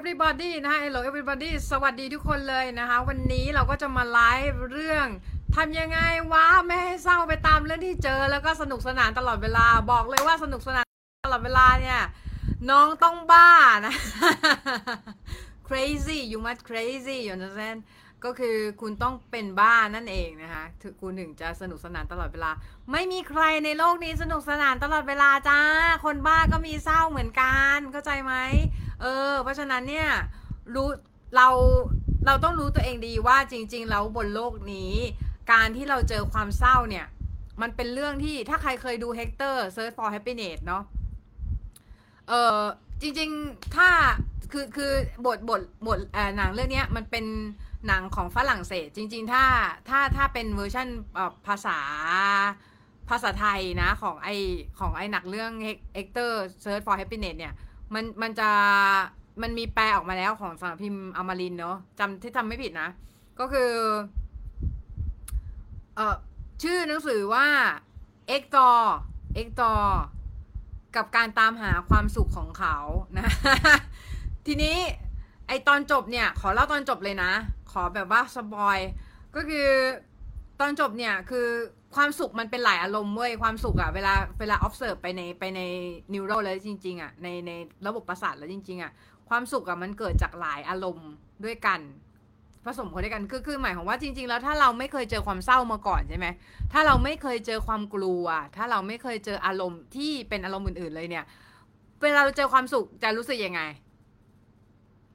everybody นะคะ hello everybody สวัสดีทุกคนเลยนะคะ วันนี้เราก็จะมาไลฟ์เรื่องทำยังไงวะไม่ให้เศร้าไปตามเรื่องที่เจอแล้วก็สนุกสนานตลอดเวลาบอกเลยว่าสนุกสนานตลอดเวลาเนี่ยน้องต้องบ้านะ crazy you must crazy you understand ก็คือคุณต้องเป็นบ้านั่นเองนะคะถึงคุณถึงจะสนุกสนานตลอดเวลา ไม่มีใครในโลกนี้สนุกสนานตลอดเวลาจ้า คนบ้าก็มีเศร้าเหมือนกัน เข้าใจไหม เออ เพราะฉะนั้นเนี่ยรู้เราเราต้องรู้ตัวเองดีว่าจริง ๆ แล้วบนโลกนี้ การที่เราเจอความเศร้าเนี่ย มันเป็นเรื่องที่ถ้าใครเคยดู Hector Search for Happiness เนาะเออจริง ๆ ถ้าคือคือบทบทบทเออหนังเรื่องเนี้ยมันเป็นหนังของฝรั่งเศส จริง ๆ ถ้าถ้าถ้าเป็นเวอร์ชันภาษาภาษาไทยนะ ของไอของไอหนักเรื่อง Hector Search for Happiness เนี่ย มันมันจะมันมีแปลออกมาแล้วของสำนักพิมพ์อมรินเนาะจำที่จำไม่ผิดนะ ก็คือ เออชื่อหนังสือว่าเอ็กตอเอ็กตอกับการตามหาความสุขของเขานะ ทีนี้ ไอตอนจบเนี่ย ขอเล่าตอนจบเลยนะ ขอแบบว่าสปอย ก็คือตอนจบเนี่ยคือ ความสุขมันเป็นหลายอารมณ์เว้ยความสุขอะเวลาเวลา observe ไปในไปใน neural แล้วจริง ๆอะในในระบบประสาทแล้วจริง ๆอะความสุขอะมันเกิดจากหลายอารมณ์ด้วยกันผสมกันด้วยกันคือคือหมายของว่าจริง ๆ แล้วถ้าเราไม่เคยเจอความเศร้ามาก่อนใช่ไหมถ้าเราไม่เคยเจอความกลัว ถ้าเราไม่เคยเจออารมณ์ที่เป็นอารมณ์อื่น ๆ เลยเนี่ย เวลาเราเจอความสุขจะรู้สึกยังไง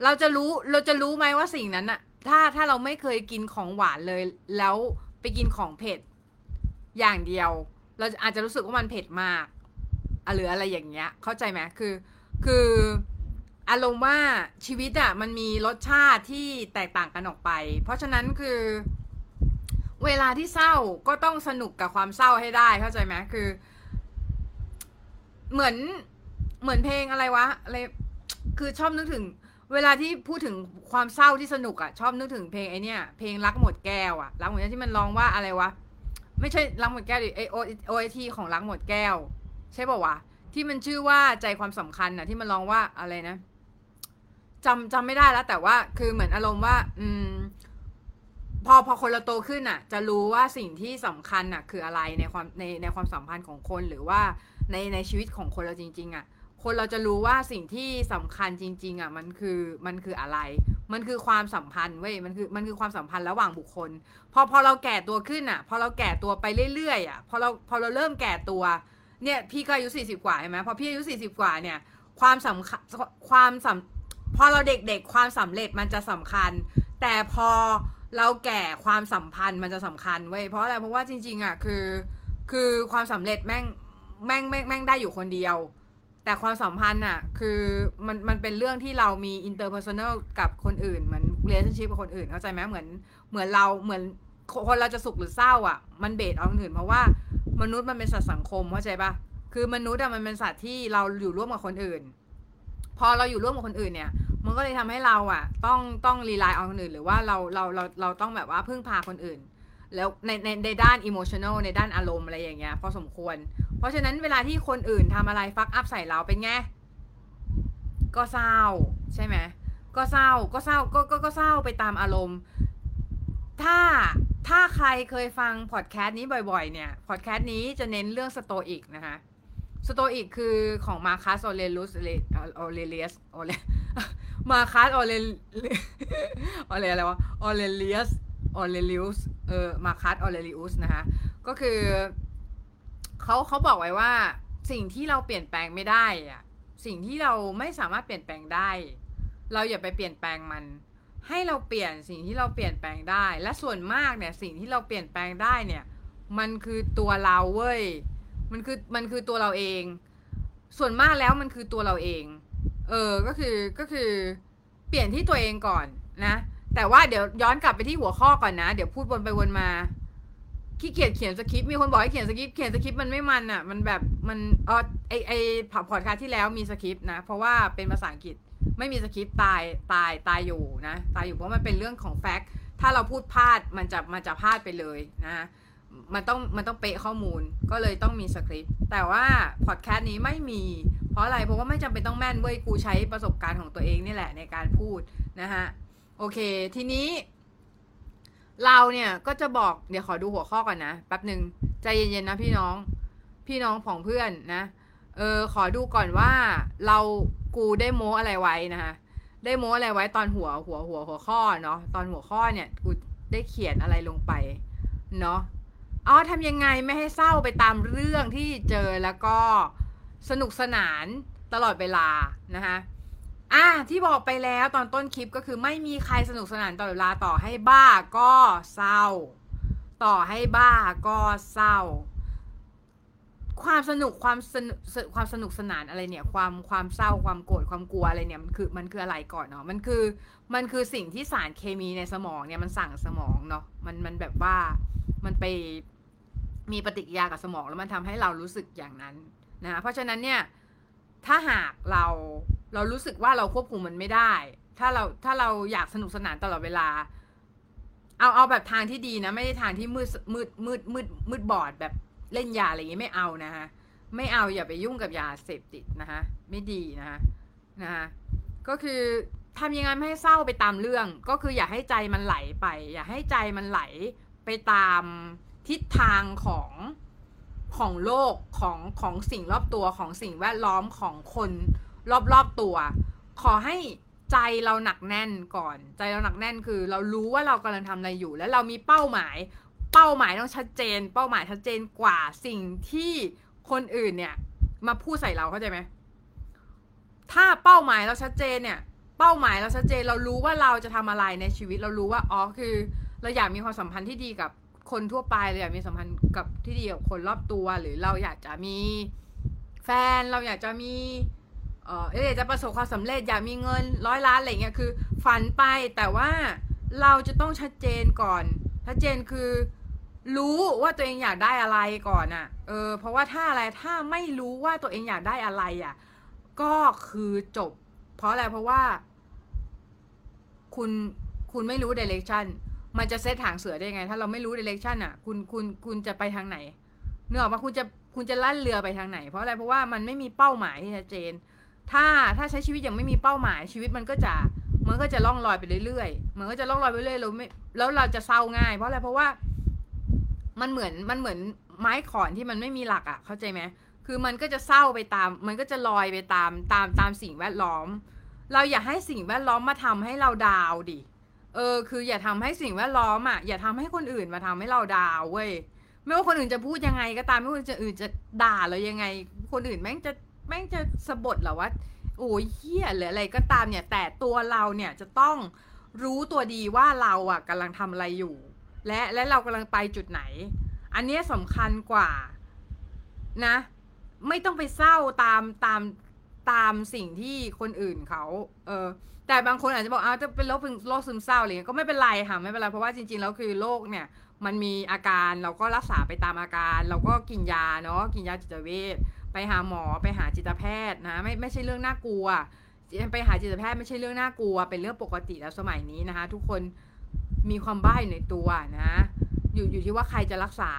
เราจะรู้เราจะรู้ไหมว่าสิ่งนั้นอะถ้าถ้าเราไม่เคยกินของหวานเลย แล้วไปกินของเผ็ด อย่างเดียว เราอาจจะรู้สึกว่ามันเผ็ดมากหรืออะไรอย่างเงี้ย เข้าใจไหมคือ คืออารมณ์ว่าชีวิตอะมันมีรสชาติที่แตกต่างกันออกไป เพราะฉะนั้นคือ เวลาที่เศร้าก็ต้องสนุกกับความเศร้าให้ได้เข้าใจไหมคือ เหมือนเหมือนเพลงอะไรวะอะไรคือชอบนึกถึง เวลาที่พูดถึงความเศร้าที่สนุกอะชอบนึกถึงเพลงไอเนี้ยเพลงรักหมดแก้วอะรักหมดแก้วที่มันร้องว่าอะไรวะ ไม่ใช่รักหมดแก้วดิไอโอโอไอทีของรักหมดแก้ว ใช่ป่าวะที่มันชื่อว่าใจความสำคัญอะที่มันร้องว่าอะไรนะจำจำไม่ได้แล้ว แต่ว่าคือเหมือนอารมณ์ว่า อืม พอพอคนเราโตขึ้นอะ จะรู้ว่าสิ่งที่สำคัญอะ คืออะไรในความในในความสัมพันธ์ของคนหรือว่าในในชีวิตของคนเราจริง ๆ อะ คนเราจะรู้ว่าสิ่งที่สำคัญจริง ๆ อะ มันคือมันคืออะไร มันคือความสัมพันธ์เว้ยมันคือมันคือความสัมพันธ์ระหว่างบุคคล พอพอเราแก่ตัวขึ้นอะ พอเราแก่ตัวไปเรื่อยๆอะพอเราพอเราเริ่มแก่ตัวเนี่ยพี่ก็อายุสี่สิบกว่าใช่ไหมพอพี่อายุสี่สิบกว่าเนี่ย ความสำคัญความสำพอเราเด็กๆความสำเร็จมันจะสำคัญ แต่พอเราแก่ความสัมพันธ์มันจะสำคัญเว้ยเพราะอะไรเพราะว่าจริง ๆอะคือ คือความสำเร็จแม่งแม่งแม่งแม่งได้อยู่คนเดียว แต่ความสัมพันธ์อะคือมันมันเป็นเรื่องที่เรามี interpersonal กับคนอื่นเหมือน relationship กับคนอื่นเข้าใจไหมเหมือนเหมือนเราเหมือนคนเราจะสุขหรือเศร้าอะมันเบสเอาคนอื่นเพราะว่ามนุษย์มันเป็นสัตว์สังคมเข้าใจปะคือมนุษย์อะมันเป็นสัตว์ที่เราอยู่ร่วมกับคนอื่น พอเราอยู่ร่วมกับคนอื่นเนี่ย มันก็เลยทำให้เราอะต้องต้องรีไลน์เอาคนอื่น หรือว่าเราเราเราเราต้องแบบว่าพึ่งพาคนอื่น แล้วในในในด้านอิโมชัน a ลในด้านอารมณ์อะไรอย่างเงี้ยพอสมควร เพราะฉะนั้นเวลาที่คนอื่นทำอะไร fuck up ใส่เราเป็นไง ก็เศร้าใช่ไหมก็เศร้าก็เศร้าก็ก็ก็เศร้าไปตามอารมณ์ ถ้าถ้าใครเคยฟังพอดแคสต์นี้บ่อยๆ เนี่ยพอดแคสต์นี้จะเน้นเรื่องสโตอิกนะคะสโตอิกคือของมาคัสออเรลุสออเรเลียสออเรมาคัสออเรออเรอะไรวะออเรเลียส ออเรลิอุสเออมาคัสออเรลิอุสนะคะก็คือเขาเขาบอกไว้ว่าสิ่งที่เราเปลี่ยนแปลงไม่ได้อะสิ่งที่เราไม่สามารถเปลี่ยนแปลงได้ เราอย่าไปเปลี่ยนแปลงมัน ให้เราเปลี่ยนสิ่งที่เราเปลี่ยนแปลงได้ และส่วนมากเนี่ยสิ่งที่เราเปลี่ยนแปลงได้เนี่ย มันคือตัวเราเว้ยมันคือมันคือตัวเราเอง ส่วนมากแล้วมันคือตัวเราเอง เออก็คือก็คือเปลี่ยนที่ตัวเองก่อนนะ แต่ว่าเดี๋ยวย้อนกลับไปที่หัวข้อก่อนนะ เดี๋ยวพูดวนไปวนมาขี้เกียจเขียนสคริปต์มีคนบอกให้เขียนสคริปต์เขียนสคริปต์มันไม่มันอะ มันแบบมันเออไอไอผับพอดคาสที่แล้วมีสคริปต์นะ เพราะว่าเป็นภาษาอังกฤษไม่มีสคริปต์ตายตายตายอยู่นะ ตายอยู่เพราะมันเป็นเรื่องของแฟกต์ถ้าเราพูดพลาดมันจะมันจะพลาดไปเลยนะมันต้องมันต้องเป๊ะข้อมูลก็เลยต้องมีสคริปต์แต่ว่าพอดแคสต์นี้ไม่มี เพราะอะไรเพราะว่าไม่จำเป็นต้องแม่นเว้ยกูใช้ประสบการณ์ของตัวเองนี่แหละในการพูดนะฮะ โอเค ทีนี้ เราเนี่ยก็จะบอกเดี๋ยวขอดูหัวข้อก่อนนะแป๊บหนึ่งใจเย็นๆนะพี่น้อง พี่น้องของเพื่อนนะ เออ ขอดูก่อนว่า เรากูได้โม้อะไรไว้นะคะได้โม้อะไรไว้ตอนหัวหัวหัวหัวข้อเนาะตอนหัวข้อเนี่ยกูได้เขียนอะไรลงไปเนาะอ๋อทำยังไงไม่ให้เศร้าไปตามเรื่องที่เจอแล้วก็สนุกสนานตลอดเวลานะคะ อะที่บอกไปแล้วตอนต้นคลิปก็คือไม่มีใครสนุกสนานตลอดเวลาต่อให้บ้าก็เศร้า ต่อให้บ้าก็เศร้า ความสนุกความสนุกความสนุกสนานอะไรเนี่ย ความความเศร้าความโกรธความกลัวอะไรเนี่ยมันคือมันคืออะไรก่อนเนาะมันคือมันคือสิ่งที่สารเคมีในสมองเนี่ยมันสั่งสมองเนาะมันมันแบบว่ามันไปมีปฏิกิริยากับสมองแล้วมันทำให้เรารู้สึกอย่างนั้นนะเพราะฉะนั้นเนี่ยถ้าหากเรา เรารู้สึกว่าเราควบคุมมันไม่ได้ ถ้าเราถ้าเราอยากสนุกสนานตลอดเวลา เอาเอาแบบทางที่ดีนะ ไม่ได้ทางที่มืดมืดมืดมืดมืดบอดแบบเล่นยาอะไรอย่างงี้ไม่เอานะฮะไม่เอาอย่าไปยุ่งกับยาเสพติดนะคะไม่ดีนะคะนะคะก็คือทำยังไงไม่ให้เศร้าไปตามเรื่อง ก็คืออย่าให้ใจมันไหลไป อย่าให้ใจมันไหลไปตามทิศทางของของโลกของของสิ่งรอบตัวของสิ่งแวดล้อมของคน รอบๆตัว ขอให้ใจเราหนักแน่นก่อน ใจเราหนักแน่นคือ เรารู้ว่าเรากำลังทำอะไรอยู่ แล้วเรามีเป้าหมาย เป้าหมายต้องชัดเจน เป้าหมายชัดเจนกว่าสิ่งที่คนอื่นเนี่ย มาพูดใส่เราเข้าใจไหมถ้าเป้าหมายเราชัดเจนเนี่ย เป้าหมายเราชัดเจนเรารู้ว่าเราจะทำอะไรในชีวิตเรารู้ว่าอ๋อคือ เราอยากมีความสัมพันธ์ที่ดีกับคนทั่วไปเราอยากมีสัมพันธ์กับที่ดีกับคนรอบตัว หรือเราอยากจะมีแฟนเราอยากจะมี เอออยากจะประสบความสำเร็จอยากมีเงินร้อยล้านอะไรเงี้ยคือ ฝันไปแต่ว่าเราจะต้องชัดเจนก่อน ชัดเจนคือ รู้ว่าตัวเองอยากได้อะไรก่อนอะ่ะเออเพราะว่าถ้าอะไรถ้าไม่รู้ว่าตัวเองอยากได้อะไรอะ่ะ ก็คือจบ เพราะอะไรเพราะว่า คุณคุณไม่รู้ direction มันจะเซตหางเสือได้ไง ถ้าเราไม่รู้เดเรคชันอะ คุณคุณคุณจะไปทางไหนเนื้อว่าคุณจะคุณจะลั่นเรือไปทางไหน เพราะอะไรเพราะว่ามันไม่มีเป้าหมายที่ชัดเจน ถ้าถ้าใช้ชีวิตอย่างไม่มีเป้าหมายชีวิตมันก็จะมันก็จะล่องลอยไปเรื่อยๆ มันก็จะล่องลอยไปเรื่อยเราไม่แล้วเราจะเศร้าง่าย เพราะอะไรเพราะว่า มันเหมือนมันเหมือนไม้ขอนที่มันไม่มีหลักอะ เข้าใจไหมคือมันก็จะเศร้าไปตาม มันก็จะลอยไปตามตามตามสิ่งแวดล้อม เราอย่าให้สิ่งแวดล้อมมาทำให้เราดาวดิเออ คืออย่าทำให้สิ่งแวดล้อมอะอย่าทำให้คนอื่นมาทำให้เราดาวเว้ยไม่ว่าคนอื่นจะพูดยังไงก็ตามไม่ว่าคนอื่นจะด่าเรายังไง คนอื่นแม่งจะ แม่งจะสะบดหรอว่าโอ้ยเฮี้ยหรืออะไรก็ตามเนี่ย แต่ตัวเราเนี่ยจะต้องรู้ตัวดีว่าเราอะกำลังทำอะไรอยู่ และและเรากำลังไปจุดไหน อันนี้สำคัญกว่านะ ไม่ต้องไปเศร้าตามตามตามสิ่งที่คนอื่นเขา เออ แต่บางคนอาจจะบอกอ้าวจะเป็นโรคโรคซึมเศร้าอะไรเงี้ย ก็ไม่เป็นไรค่ะ ไม่เป็นไร เพราะว่าจริงๆ แล้วคือโรคเนี่ย มันมีอาการ เราก็รักษาไปตามอาการ เราก็กินยาเนาะ กินยาจิตเวช ไปหาหมอไปหาจิตแพทย์นะไม่ไม่ใช่เรื่องน่ากลัว ไปหาจิตแพทย์ไม่ใช่เรื่องน่ากลัว เป็นเรื่องปกติแล้วสมัยนี้นะคะ ทุกคนมีความบ้าอยู่ในตัวนะอยู่อยู่ที่ว่าใครจะรักษา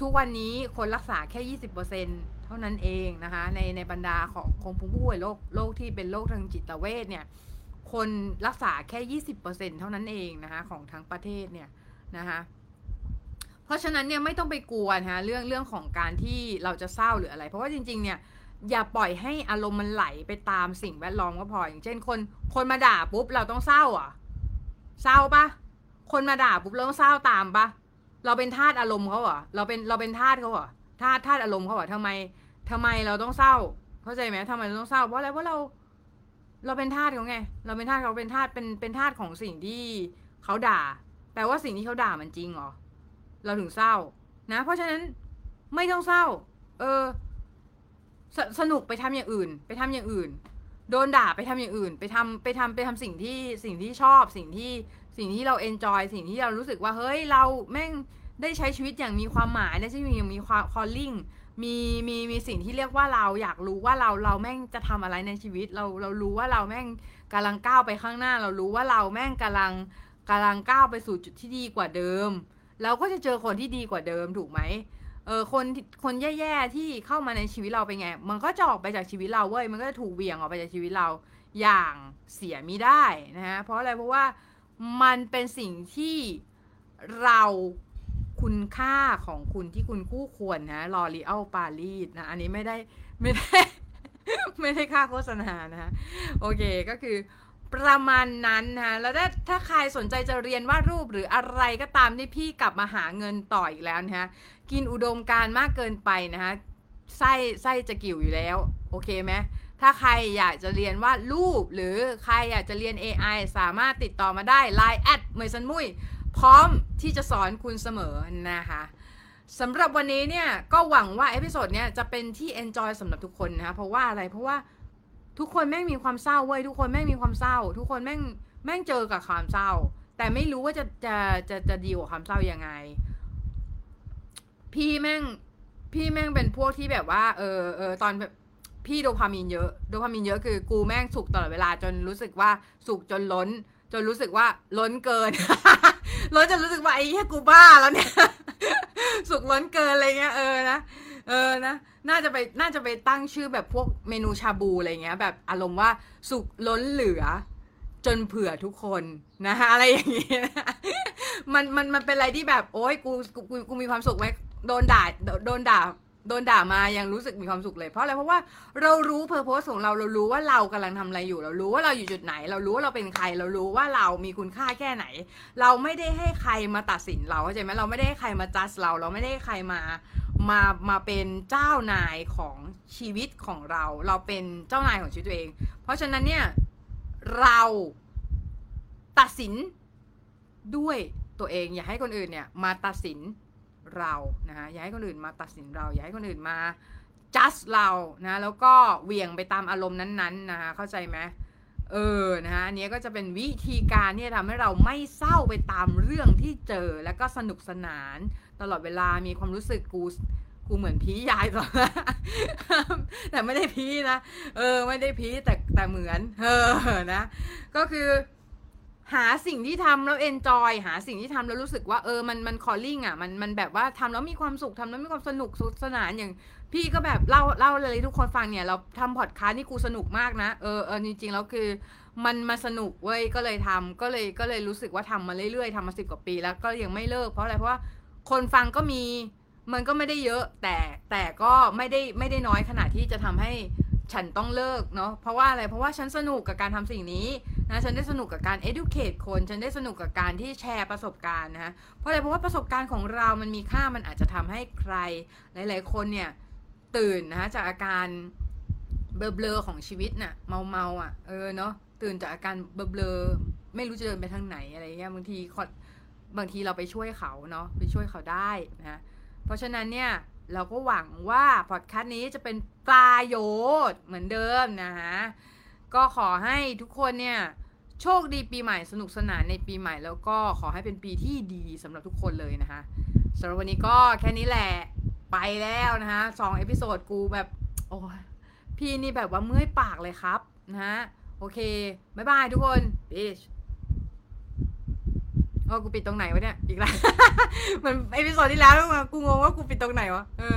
ทุกวันนี้คนรักษาแค่ยี่สิบเปอร์เซ็นเท่านั้นเองนะคะ ในในบรรดาของของผู้ป่วยโรคโรคที่เป็นโรคทางจิตเวชเนี่ยคนรักษาแค่ยี่สิบเปอร์เซ็นเท่านั้นเองนะคะของทั้งประเทศเนี่ยนะคะ เพราะฉะนั้นเนี่ยไม่ต้องไปกลัวนะคะเรื่องเรื่องของการที่เราจะเศร้าหรืออะไร เพราะว่าจริง ๆ เนี่ยอย่าปล่อยให้อารมณ์มันไหลไปตามสิ่งแวดล้อมก็พออย่างเช่น คนคนมาด่าปุ๊บเราต้องเศร้าอะ เศร้าปะคนมาด่าปุ๊บเราต้องเศร้าตามปะเราเป็นทาสอารมณ์เขาเหรอเราเป็นเราเป็นทาสเขาเหรอธาตุธาตุอารมณ์เขาบอกทำไมทำไมเราต้องเศร้า เข้าใจไหมทำไมเราต้องเศร้าเพราะอะไรเพราะเรา เราเป็นทาสเขาไง เราเป็นทาสเขาเป็นทาสเป็นเป็นทาสของสิ่งที่เขาด่าแปลว่าสิ่งที่เขาด่ามันจริงเหรอ เราถึงเศร้า นะ เพราะฉะนั้นไม่ต้องเศร้า เออสสนุกไปทำอย่างอื่น ไปทำอย่างอื่น โดนด่าไปทำอย่างอื่น ไปทำไปทำไปทำสิ่งที่สิ่งที่ชอบ สิ่งที่สิ่งที่เราเอนจอยสิ่งที่เรารู้สึกว่าเฮ้ยเราแม่งได้ใช้ชีวิตอย่างมีความหมายได้ใช้ชีวิตอย่างมีความคอลลิ่งมีมีมีสิ่งที่เรียกว่าเราอยากรู้ว่าเราเราแม่งจะทำอะไรในชีวิต เราเรารู้ว่าเราแม่งกำลังก้าวไปข้างหน้า เรารู้ว่าเราแม่งกำลังกำลังก้าวไปสู่จุดที่ดีกว่าเดิม เราก็จะเจอคนที่ดีกว่าเดิมถูกไหมเออคนคนแย่ๆที่เข้ามาในชีวิตเราเป็นไง มันก็จะออกไปจากชีวิตเราเว้ยมันก็จะถูกเหวี่ยงออกไปจากชีวิตเราอย่างเสียมิได้นะฮะเพราะอะไรเพราะว่ามันเป็นสิ่งที่เราคุณค่าของคุณที่คุณคู่ควรนะลอรีเอลปารีสนะอันนี้ไม่ได้ไม่ได้ ไม่ได้ค่าโฆษณานะคะโอเคก็คือ ประมาณนั้นนะแล้วถ้าถ้าใครสนใจจะเรียนวาดรูปหรืออะไรก็ตามที่พี่กลับมาหาเงินต่ออีกแล้วนะฮะกินอุดมการณ์มากเกินไปนะคะไส้ไส้จะกิ่วอยู่แล้ว โอเคไหมถ้าใครอยากจะเรียนวาดรูป หรือใครอยากจะเรียน AI สามารถติดต่อมาได้ Line แอดเมยซันมุยพร้อมที่จะสอนคุณเสมอนะคะสำหรับวันนี้เนี่ยก็หวังว่า episode เนี่ยจะเป็นที่ enjoy สำหรับทุกคนนะคะเพราะว่าอะไรเพราะว่า ทุกคนแม่งมีความเศร้าเว้ยทุกคนแม่งมีความเศร้า ทุกคนแม่งแม่งเจอกับความเศร้า แต่ไม่รู้ว่าจะจะจะจะดีกว่าความเศร้ายังไง พี่แม่งพี่แม่งเป็นพวกที่แบบว่า เออเออตอนแบบพี่โดพามีนเยอะโดพามีนเยอะคือ กูแม่งสุขตลอดเวลาจนรู้สึกว่าสุขจนล้น จนรู้สึกว่าล้นเกิน ล้นจนรู้สึกว่าไอ้เหี้ยกูบ้าแล้วเนี่ย สุกล้นเกินอะไรเงี้ยเออนะ เออนะน่าจะไปน่าจะไปตั้งชื่อแบบพวกเมนูชาบูอะไรเงี้ย แบบอารมณ์ว่าสุกล้นเหลือ จนเผื่อทุกคนนะคะอะไรอย่างเงี้ยมันมันมันเป็นอะไรที่แบบ โอ๊ยกูกูกูกูมีความสุขไหมโดนด่าโดนด่า โดนด่ามายังรู้สึกมีความสุขเลยเพราะอะไรเพราะว่าเรารู้เพอร์โพสของเราเรารู้ว่าเรากำลังทำอะไรอยู่ เรารู้ว่าเราอยู่จุดไหน เรารู้ว่าเราเป็นใคร เรารู้ว่าเรามีคุณค่าแค่ไหน เราไม่ได้ให้ใครมาตัดสินเราเข้าใจไหมเราไม่ได้ให้ใครมาจัดเรา เราไม่ได้ให้ใครมามามาเป็นเจ้านายของชีวิตของเรา เราเป็นเจ้านายของชีวิตตัวเอง เพราะฉะนั้นเนี่ยเราตัดสินด้วยตัวเองอย่าให้คนอื่นเนี่ยมาตัดสิน เรานะคะอย่าให้คนอื่นมาตัดสินเราอย่าให้คนอื่นมาจัดเรานะแล้วก็เวี่ยงไปตามอารมณ์นั้นๆนะคะเข้าใจไหมเออนะฮะอันนี้ก็จะเป็นวิธีการที่จะทำให้เราไม่เศร้าไปตามเรื่องที่เจอแล้วก็สนุกสนาน ตลอดเวลามีความรู้สึกกูกูเหมือนพียายตอนแต่ไม่ได้พีนะเออ ไม่ได้พีแต่แต่เหมือน เออนะ ก็คือ หาสิ่งที่ทำแล้วเอนจอยหาสิ่งที่ทำแล้วรู้สึกว่าเออมันมันคอลลิ่งอะมันมันแบบว่าทำแล้วมีความสุขทำแล้วมีความสนุกสุดสนานอย่าง พี่ก็แบบเล่าเล่าเลยทุกคนฟังเนี่ยเราทำพอดคาสต์นี่กูสนุกมากนะเออเออจริงๆแล้วคือมันมาสนุกเว้ยก็เลยทำก็เลยก็เลยรู้สึกว่าทำมาเรื่อยๆทำมาสิบกว่าปีแล้วก็ยังไม่เลิกเพราะอะไรเพราะว่าคนฟังก็มีมันก็ไม่ได้เยอะแต่แต่ก็ไม่ได้ไม่ได้น้อยขนาดที่จะทำให้ฉันต้องเลิกเนาะเพราะว่าอะไรเพราะว่าฉันสนุกกับการทำสิ่งนี้ นะฉันได้สนุกกับการ educate คน ฉันได้สนุกกับการที่แชร์ประสบการณ์นะเพราะอะไรเพราะว่าประสบการณ์ของเรามันมีค่ามันอาจจะทำให้ใคร หลาย ๆ คนเนี่ยตื่นนะจากอาการเบลอๆของชีวิตน่ะเมาเมาๆอะเออเนาะตื่นจากอาการเบลอๆไม่รู้จะเดินไปทางไหนอะไรเงี้ยบางทีบางทีเราไปช่วยเขาเนาะไปช่วยเขาได้นะเพราะฉะนั้นเนี่ยเราก็หวังว่าพอดแคสต์นี้จะเป็นประโยชน์เหมือนเดิมนะฮะ ก็ขอให้ทุกคนเนี่ยโชคดีปีใหม่สนุกสนานในปีใหม่แล้วก็ขอให้เป็นปีที่ดีสำหรับทุกคนเลยนะคะสำหรับวันนี้ก็แค่นี้แหละไปแล้วนะคะสอง episode กูแบบโอ้ยพี่นี่แบบว่าเมื่อยปากเลยครับนะฮะโอเคบ๊ายบายทุกคน bitch โอ้กูปิดตรงไหนวะเนี่ยอีกแล้วเหมือน episode ที่แล้วกูงงว่ากูปิดตรงไหนวะเออ